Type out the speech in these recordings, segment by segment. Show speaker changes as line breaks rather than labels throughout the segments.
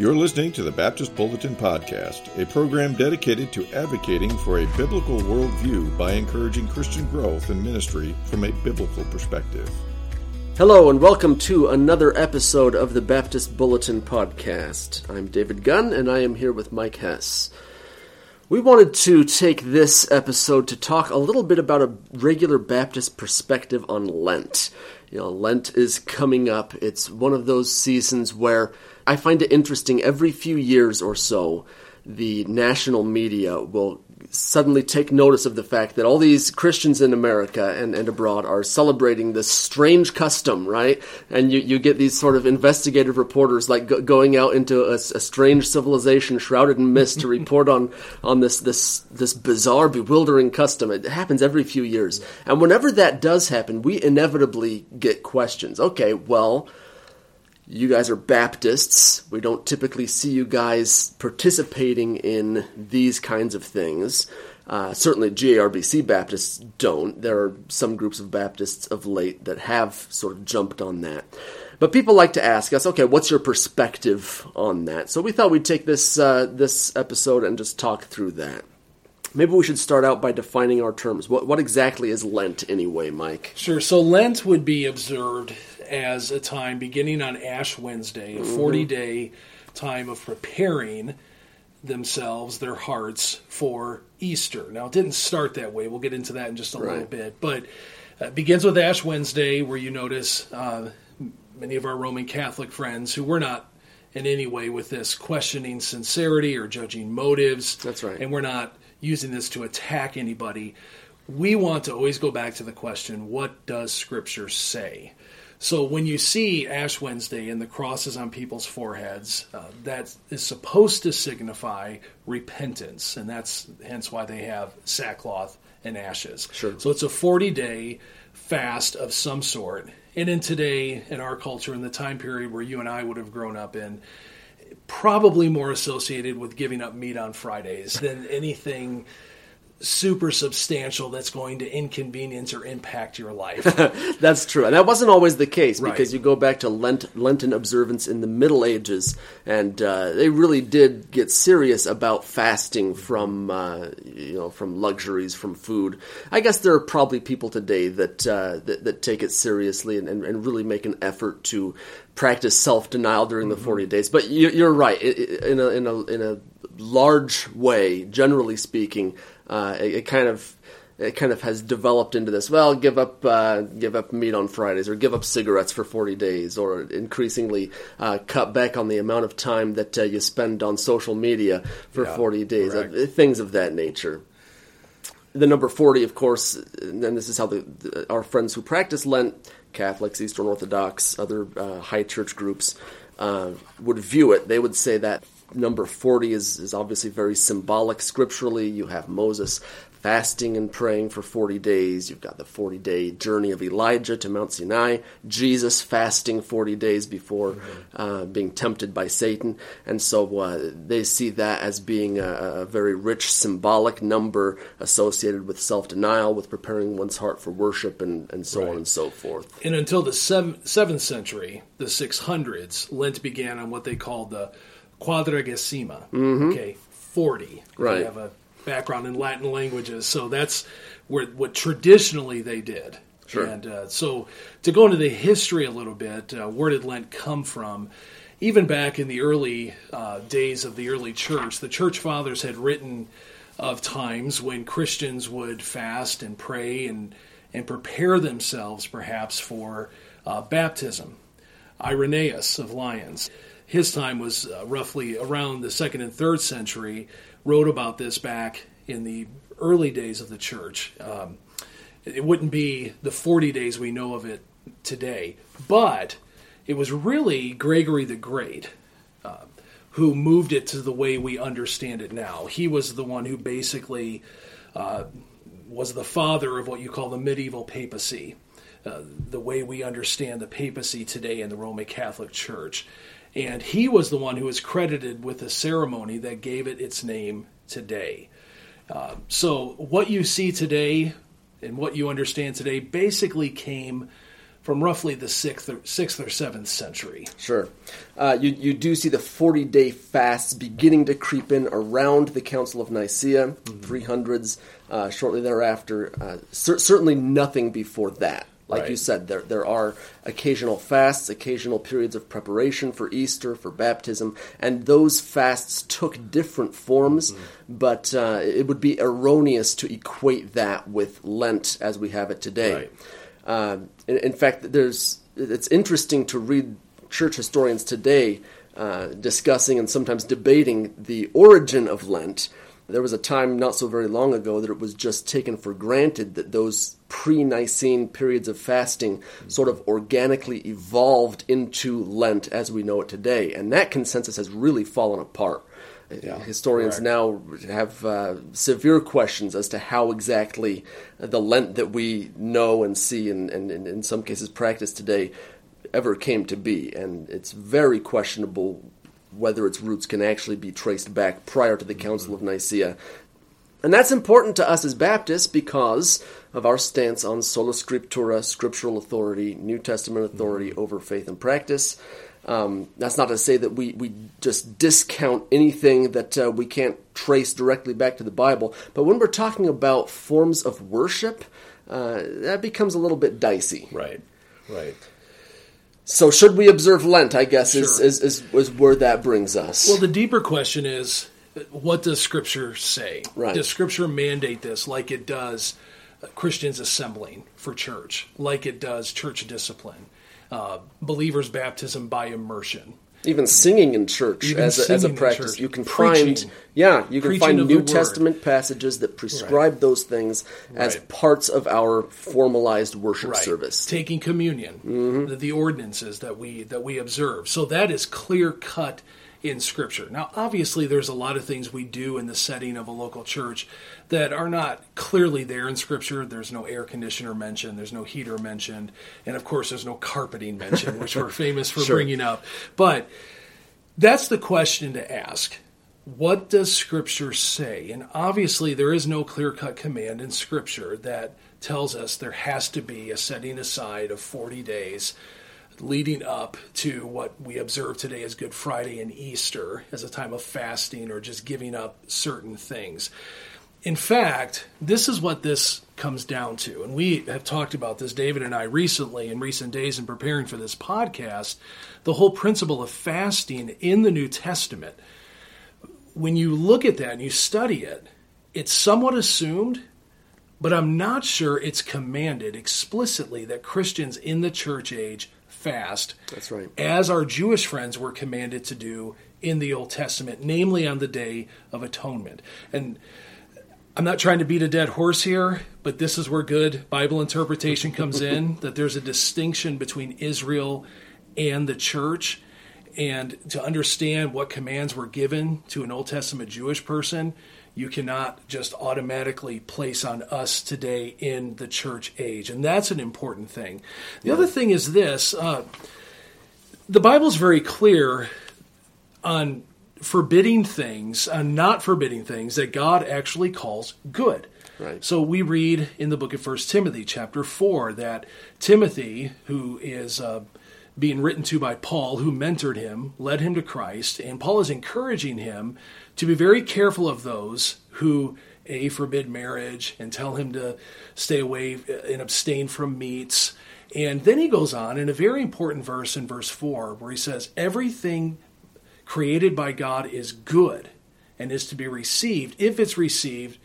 You're listening to the Baptist Bulletin Podcast, a program dedicated to advocating for a biblical worldview by encouraging Christian growth and ministry from a biblical perspective.
Hello, and welcome to another episode of the Baptist Bulletin Podcast. I'm David Gunn, and I am here with Mike Hess. We wanted to take this episode to talk a little bit about a regular Baptist perspective on Lent. You know, Lent is coming up. It's one of those seasons where I find it interesting every few years or so, the national media will suddenly take notice of the fact that all these Christians in America and, and abroad are celebrating this strange custom, right? And you, you get these sort of investigative reporters like go, going out into a, a, strange civilization shrouded in mist to report on, on this, this, this bizarre, bewildering custom. It happens every few years. And whenever that does happen, we inevitably get questions. Okay, well, you guys are Baptists. We don't typically see you guys participating in these kinds of things. Uh, certainly, GARBC Baptists don't. There are some groups of Baptists of late that have sort of jumped on that. But people like to ask us, okay, what's your perspective on that? So we thought we'd take this uh, this episode and just talk through that. Maybe we should start out by defining our terms. What, what exactly is Lent, anyway, Mike?
Sure. So Lent would be observed as a time beginning on Ash Wednesday, a 40 day time of preparing themselves, their hearts for Easter. Now, it didn't start that way. We'll get into that in just a right. little bit. But it begins with Ash Wednesday, where you notice uh, many of our Roman Catholic friends who were not in any way with this questioning sincerity or judging motives.
That's right.
And we're not using this to attack anybody. We want to always go back to the question what does Scripture say? So when you see Ash Wednesday and the crosses on people's foreheads, uh, that is supposed to signify repentance, and that's hence why they have sackcloth and ashes.
Sure.
So it's a 40 day fast of some sort. And in today, in our culture, in the time period where you and I would have grown up in, probably more associated with giving up meat on Fridays than anything super substantial that's going to inconvenience or impact your life.
that's true. And that wasn't always the case right. because you go back to Lent, Lenten observance in the Middle Ages, and uh, they really did get serious about fasting from, uh, you know, from luxuries, from food. I guess there are probably people today that uh, that, that, take it seriously and, and, and, really make an effort to practice self denial during the mm-hmm. 40 days. But you, are right. In a, in, a, in a large way, generally speaking, uh, it, it, kind of it kind of has developed into this. Well, give up uh, give up meat on Fridays, or give up cigarettes for forty days, or increasingly uh, cut back on the amount of time that uh, you spend on social media for yeah, forty days. Uh, things of that nature. The number forty, of course, and this is how the, our friends who practice Lent, Catholics, Eastern Orthodox, other uh, high church groups, would view it. They would say that number 40 is, is obviously very symbolic scripturally. You have Moses fasting and praying for 40 days. You've got the 40 day journey of Elijah to Mount Sinai, Jesus fasting 40 days before uh, being tempted by Satan. And so uh, they see that as being a, a, very rich symbolic number associated with self denial, with preparing one's heart for worship, and, and so right. on and so forth.
And until the 7th century, the 600s, Lent began on what they called the quadragesima.
Mm-hmm.
Okay, forty.
Right.
They have a background in Latin languages, so that's where what traditionally they did.
Sure.
And uh, so to go into the history a little bit, uh, where did Lent come from? Even back in the early uh, days of the early church, the church fathers had written of times when Christians would fast and pray and and prepare themselves perhaps for uh, baptism. Irenaeus of Lyons his time was uh, roughly around the second and third century, wrote about this back in the early days of the church. Um, it wouldn't be the 40 days we know of it today, but it was really Gregory the Great uh, who moved it to the way we understand it now. He was the one who basically uh, was the father of what you call the medieval papacy. Uh, the way we understand the papacy today in the Roman Catholic Church. And he was the one who is credited with the ceremony that gave it its name today. Uh, so, what you see today and what you understand today basically came from roughly the sixth or sixth or seventh century.
Sure, uh, you you do see the forty day fasts beginning to creep in around the Council of Nicaea, three mm-hmm. hundreds. Uh, shortly thereafter, uh, cer- certainly nothing before that. Like right. you said, there there are occasional fasts, occasional periods of preparation for Easter, for baptism, and those fasts took different forms. Mm-hmm. But uh, it would be erroneous to equate that with Lent as we have it today. Right. Uh, in, in, fact, there's it's interesting to read church historians today uh, discussing and sometimes debating the origin of Lent. There was a time not so very long ago that it was just taken for granted that those pre Nicene periods of fasting sort of organically evolved into Lent as we know it today. And that consensus has really fallen apart. Yeah, Historians correct. now have uh, severe questions as to how exactly the Lent that we know and see and, and, and, in some cases practice today ever came to be. And it's very questionable whether its roots can actually be traced back prior to the Council of Nicaea. And that's important to us as Baptists because of our stance on sola scriptura, scriptural authority, New Testament authority over faith and practice. Um, that's not to say that we, we just discount anything that uh, we can't trace directly back to the Bible, but when we're talking about forms of worship, uh, that becomes a little bit dicey.
Right, right.
So, should we observe Lent? I guess sure. is, is, is, is where that brings us.
Well, the deeper question is what does Scripture say?
Right.
Does Scripture mandate this like it does Christians assembling for church, like it does church discipline? uh, believers' baptism by immersion.
Even singing in church Even as a, as a practice, you can Preaching. find yeah, you can find New Testament passages that prescribe right. those things as parts of our formalized worship right. service.
Taking communion, mm-hmm. the, the ordinances that we that we observe. So that is clear cut in Scripture. Now, obviously, there's a lot of things we do in the setting of a local church that are not clearly there in Scripture. There's no air conditioner mentioned, there's no heater mentioned, and of course, there's no carpeting mentioned, which we're famous for sure. bringing up. But that's the question to ask. What does Scripture say? And obviously, there is no clear cut command in Scripture that tells us there has to be a setting aside of 40 days leading up to what we observe today as Good Friday and Easter as a time of fasting or just giving up certain things. In fact, this is what this comes down to. And we have talked about this, David and I, recently in recent days in preparing for this podcast. The whole principle of fasting in the New Testament. When you look at that and you study it, it's somewhat assumed, but I'm not sure it's commanded explicitly that Christians in the church age fast.
That's right.
As our Jewish friends were commanded to do in the Old Testament, namely on the Day of Atonement. And I'm not trying to beat a dead horse here, but this is where good Bible interpretation comes in that there's a distinction between Israel and the church. And to understand what commands were given to an Old Testament Jewish person, you cannot just automatically place on us today in the church age. And that's an important thing. The yeah. other thing is this uh, the Bible's very clear on forbidding things, on not forbidding things that God actually calls good.
Right.
So we read in the book of First Timothy, chapter four, that Timothy, who is uh, being written to by Paul, who mentored him, led him to Christ, and Paul is encouraging him to be very careful of those who a forbid marriage and tell him to stay away uh, and abstain from meats. And then he goes on in a very important verse in verse 4 where he says, Everything created by God is good and is to be received if it's received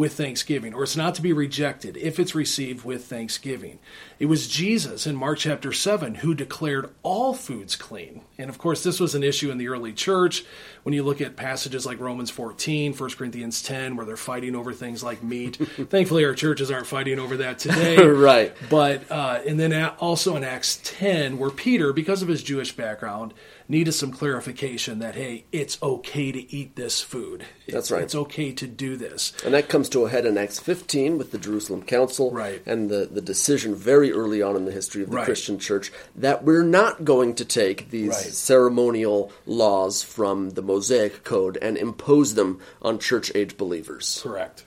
with thanksgiving, or it's not to be rejected if it's received with thanksgiving. It was Jesus in Mark chapter 7 who declared all foods clean. And of course, this was an issue in the early church. When you look at passages like Romans 14, 1 Corinthians 10, where they're fighting over things like meat. Thankfully, our churches aren't fighting over that today.
right.
But, uh, and then also in Acts 10, where Peter, because of his Jewish background, needed some clarification that hey, it's okay to eat this food.
That's right.
It's okay to do this.
And that comes to a head in Acts 15 with the Jerusalem Council,
right.
And the the decision very early on in the history of the
right.
Christian Church that we're not going to take these right. ceremonial laws from the Mosaic Code and impose them on church age believers.
Correct.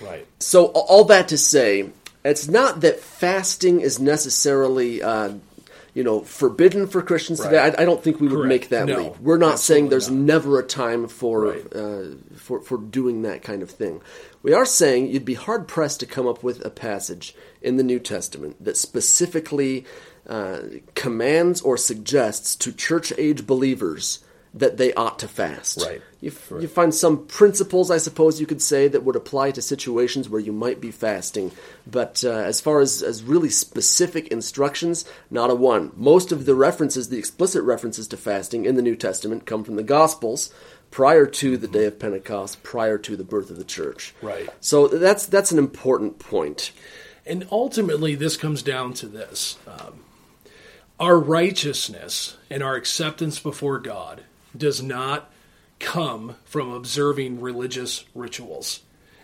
Right.
So all that to say, It's not that fasting is necessarily. Uh, you know, forbidden for Christians right. today. I, I, don't think we would Correct. make that no, leap. We're not saying there's not. never a time for right. uh, for for doing that kind of thing. We are saying you'd be hard pressed to come up with a passage in the New Testament that specifically uh, commands or suggests to church age believers that they ought to fast.
Right.
You,
right.
you find some principles, I suppose you could say, that would apply to situations where you might be fasting. But uh, as far as, as really specific instructions, not a one. Most of the references, the explicit references to fasting in the New Testament, come from the Gospels prior to the day of Pentecost, prior to the birth of the church.
Right.
So that's that's an important point.
And ultimately, this comes down to this: um, our righteousness and our acceptance before God does not come from observing religious rituals.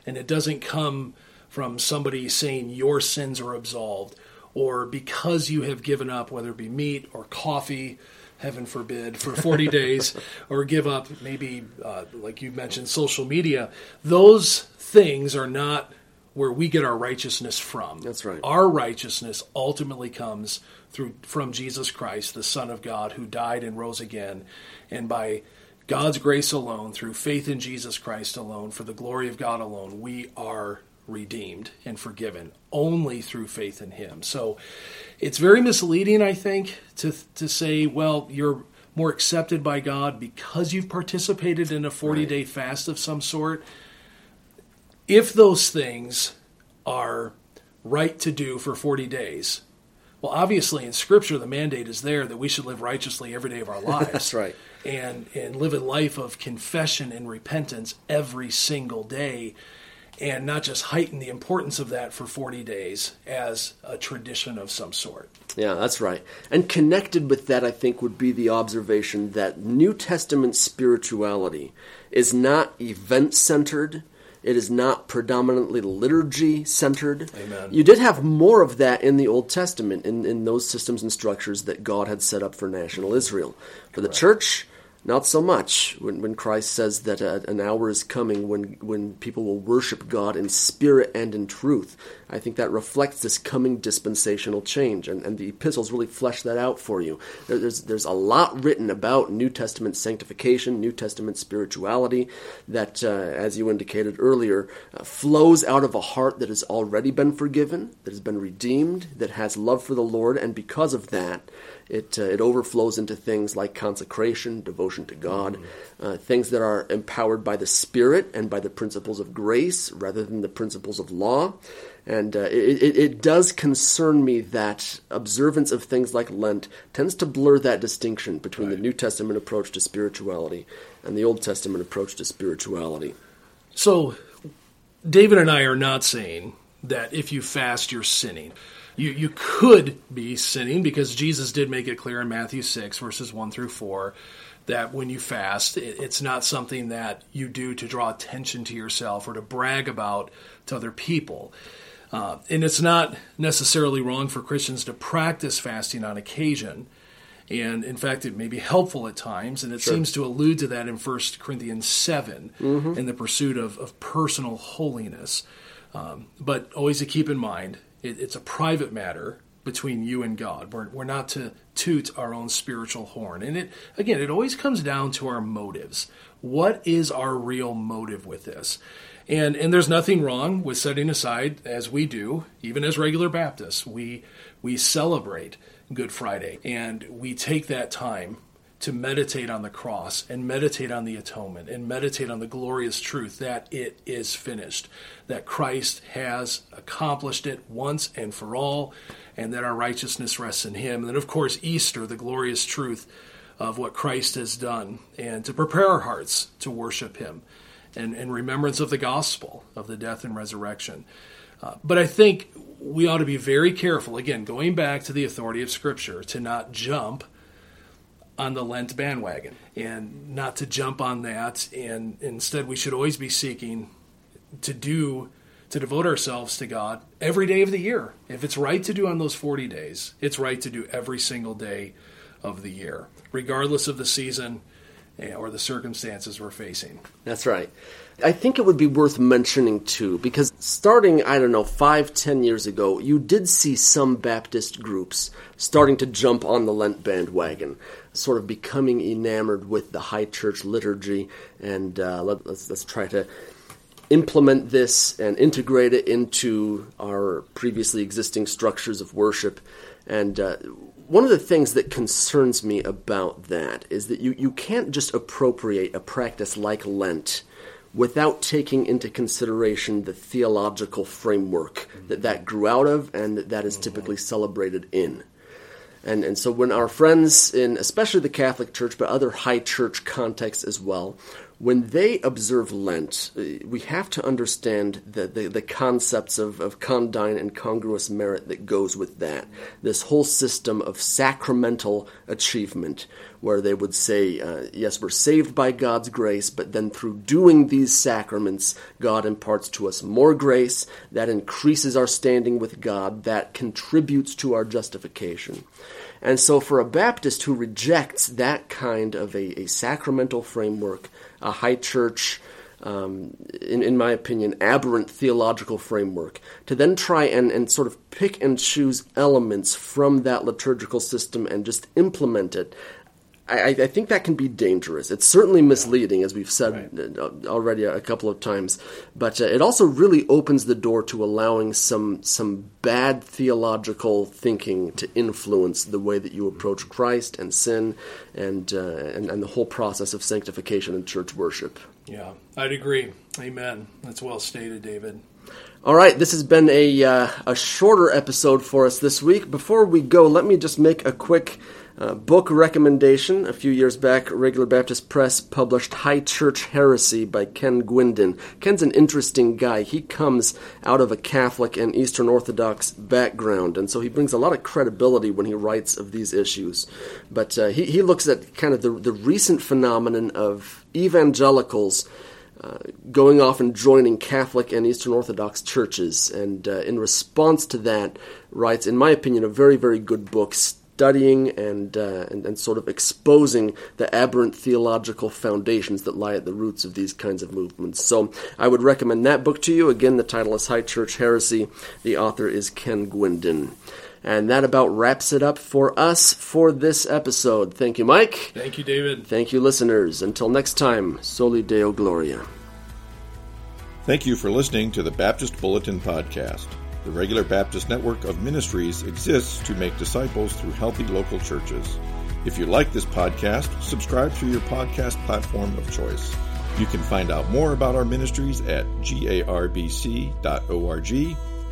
And it doesn't come from somebody saying your sins are absolved or because you have given up, whether it be meat or coffee, heaven forbid, for 40 days, or give up maybe, uh, like you mentioned, social media. Those things are not where we get our righteousness from.
That's right.
Our righteousness ultimately comes through from Jesus Christ, the Son of God, who died and rose again, and by God's grace alone, through faith in Jesus Christ alone, for the glory of God alone, we are redeemed and forgiven only through faith in Him. So it's very misleading, I think, to, to say, well, you're more accepted by God because you've participated in a 40 day right. fast of some sort. If those things are right to do for 40 days, well, obviously in Scripture, the mandate is there that we should live righteously every day of our lives.
That's right.
And, and live a life of confession and repentance every single day, and not just heighten the importance of that for 40 days as a tradition of some sort.
Yeah, that's right. And connected with that, I think, would be the observation that New Testament spirituality is not event centered it is not predominantly liturgy centered.
Amen.
You did have more of that in the Old Testament, in, in those systems and structures that God had set up for national Israel. For the church, not so much when, when Christ says that uh, an hour is coming when, when people will worship God in spirit and in truth. I think that reflects this coming dispensational change, and, and the epistles really flesh that out for you. There, there's, there's a lot written about New Testament sanctification, New Testament spirituality, that, uh, as you indicated earlier, uh, flows out of a heart that has already been forgiven, that has been redeemed, that has love for the Lord, and because of that, it, uh, it overflows into things like consecration, devotion to God, mm-hmm. uh, things that are empowered by the Spirit and by the principles of grace rather than the principles of law. And uh, it, it, it, does concern me that observance of things like Lent tends to blur that distinction between right. the New Testament approach to spirituality and the Old Testament approach to spirituality.
So, David and I are not saying that if you fast, you're sinning you, you could be sinning because Jesus did make it clear in Matthew 6, verses 1 through 4, that when you fast, it, it's not something that you do to draw attention to yourself or to brag about to other people. Uh, and it's not necessarily wrong for Christians to practice fasting on occasion. And in fact, it may be helpful at times, and it sure. seems to allude to that in 1 Corinthians 7 mm-hmm. in the pursuit of, of personal holiness. Um, but always to keep in mind, it, it's a private matter between you and God. We're, we're not to toot our own spiritual horn. And it again, it always comes down to our motives. What is our real motive with this? And and there's nothing wrong with setting aside, as we do, even as regular Baptists, we we celebrate Good Friday and we take that time to meditate on the cross and meditate on the atonement and meditate on the glorious truth that it is finished, that Christ has accomplished it once and for all, and that our righteousness rests in Him. And then, of course, Easter, the glorious truth of what Christ has done, and to prepare our hearts to worship Him and in remembrance of the gospel of the death and resurrection. Uh, but I think we ought to be very careful, again, going back to the authority of Scripture, to not jump on the Lent bandwagon and not to jump on that. And instead, we should always be seeking to do, to devote ourselves to God every day of the year. If it's right to do on those 40 days, it's right to do every single day of the year, regardless of the season. Eh, or the circumstances we're facing.
That's right. I think it would be worth mentioning too, because starting, I don't know, five, ten years ago, you did see some Baptist groups starting to jump on the Lent bandwagon, sort of becoming enamored with the high church liturgy, and uh, let, let's, let's try to implement this and integrate it into our previously existing structures of worship. And uh, one of the things that concerns me about that is that you, you can't just appropriate a practice like Lent without taking into consideration the theological framework that that grew out of and that that is mm-hmm. typically celebrated in. And, and so when our friends in especially the Catholic Church, but other high church contexts as well, when they observe Lent, uh, we have to understand the, the, the, concepts of, of condign and congruous merit that goes with that. This whole system of sacramental achievement, where they would say, uh, yes, we're saved by God's grace, but then through doing these sacraments, God imparts to us more grace, that increases our standing with God, that contributes to our justification. And so, for a Baptist who rejects that kind of a, a sacramental framework, a high church, um, in, in my opinion, aberrant theological framework, to then try and, and sort of pick and choose elements from that liturgical system and just implement it, I, I, think that can be dangerous. It's certainly misleading, as we've said right. Uh, already a couple of times, but uh, it also really opens the door to allowing some some bad theological thinking to influence the way that you approach Christ and sin, and uh, and, and the whole process of sanctification and church worship.
Yeah, I'd agree. Amen. That's well stated, David.
All right, this has been a uh, a shorter episode for us this week. Before we go, let me just make a quick uh, book recommendation. A few years back, Regular Baptist Press published High Church Heresy by Ken Guindon. Ken's an interesting guy. He comes out of a Catholic and Eastern Orthodox background, and so he brings a lot of credibility when he writes of these issues. But uh, he, he looks at kind of the, the recent phenomenon of evangelicals. Uh, going off and joining Catholic and Eastern Orthodox churches, and uh, in response to that, writes, in my opinion, a very, very good book, studying and, uh, and, and sort of exposing the aberrant theological foundations that lie at the roots of these kinds of movements. So I would recommend that book to you. Again, the title is High Church Heresy. The author is Ken Guindon. And that about wraps it up for us for this episode. Thank you, Mike.
Thank you, David.
Thank you, listeners. Until next time, Soli Deo Gloria.
Thank you for listening to the Baptist Bulletin Podcast. The regular Baptist network of ministries exists to make disciples through healthy local churches. If you like this podcast, subscribe through your podcast platform of choice. You can find out more about our ministries at garbc.org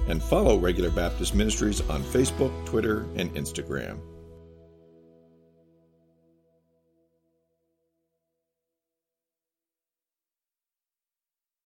and follow Regular Baptist Ministries on Facebook, Twitter, and Instagram.